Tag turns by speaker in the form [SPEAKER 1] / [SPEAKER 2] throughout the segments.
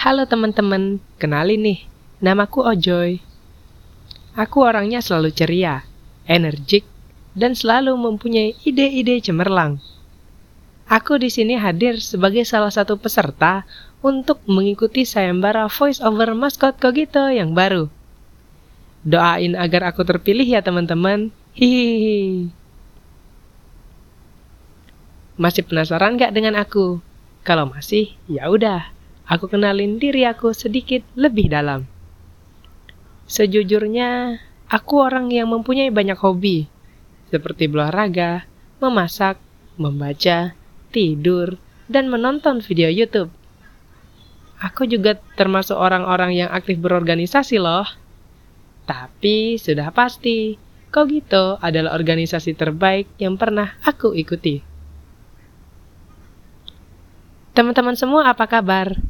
[SPEAKER 1] Halo teman-teman, kenalin nih, namaku Ojoy. Aku orangnya selalu ceria, energik, dan selalu mempunyai ide-ide cemerlang. Aku di sini hadir sebagai salah satu peserta untuk mengikuti sayembara voice over maskot Kogito yang baru. Doain agar aku terpilih ya teman-teman. Hihihi. Masih penasaran gak dengan aku? Kalau masih, ya udah. Aku kenalin diri aku sedikit lebih dalam. Sejujurnya, aku orang yang mempunyai banyak hobi, seperti berolahraga, memasak, membaca, tidur, dan menonton video YouTube. Aku juga termasuk orang-orang yang aktif berorganisasi loh. Tapi sudah pasti, Kogito adalah organisasi terbaik yang pernah aku ikuti. Teman-teman semua apa kabar?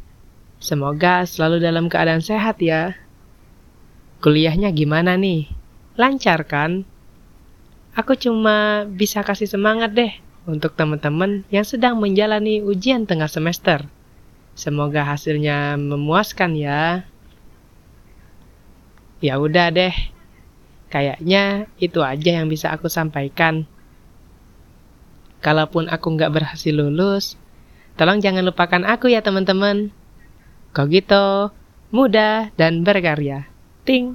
[SPEAKER 1] Semoga selalu dalam keadaan sehat ya. Kuliahnya gimana nih? Lancar kan? Aku cuma bisa kasih semangat deh untuk teman-teman yang sedang menjalani ujian tengah semester. Semoga hasilnya memuaskan ya. Ya udah deh. Kayaknya itu aja yang bisa aku sampaikan. Kalaupun aku nggak berhasil lulus, tolong jangan lupakan aku ya teman-teman. Kau gitu, mudah dan berkarya. Ting!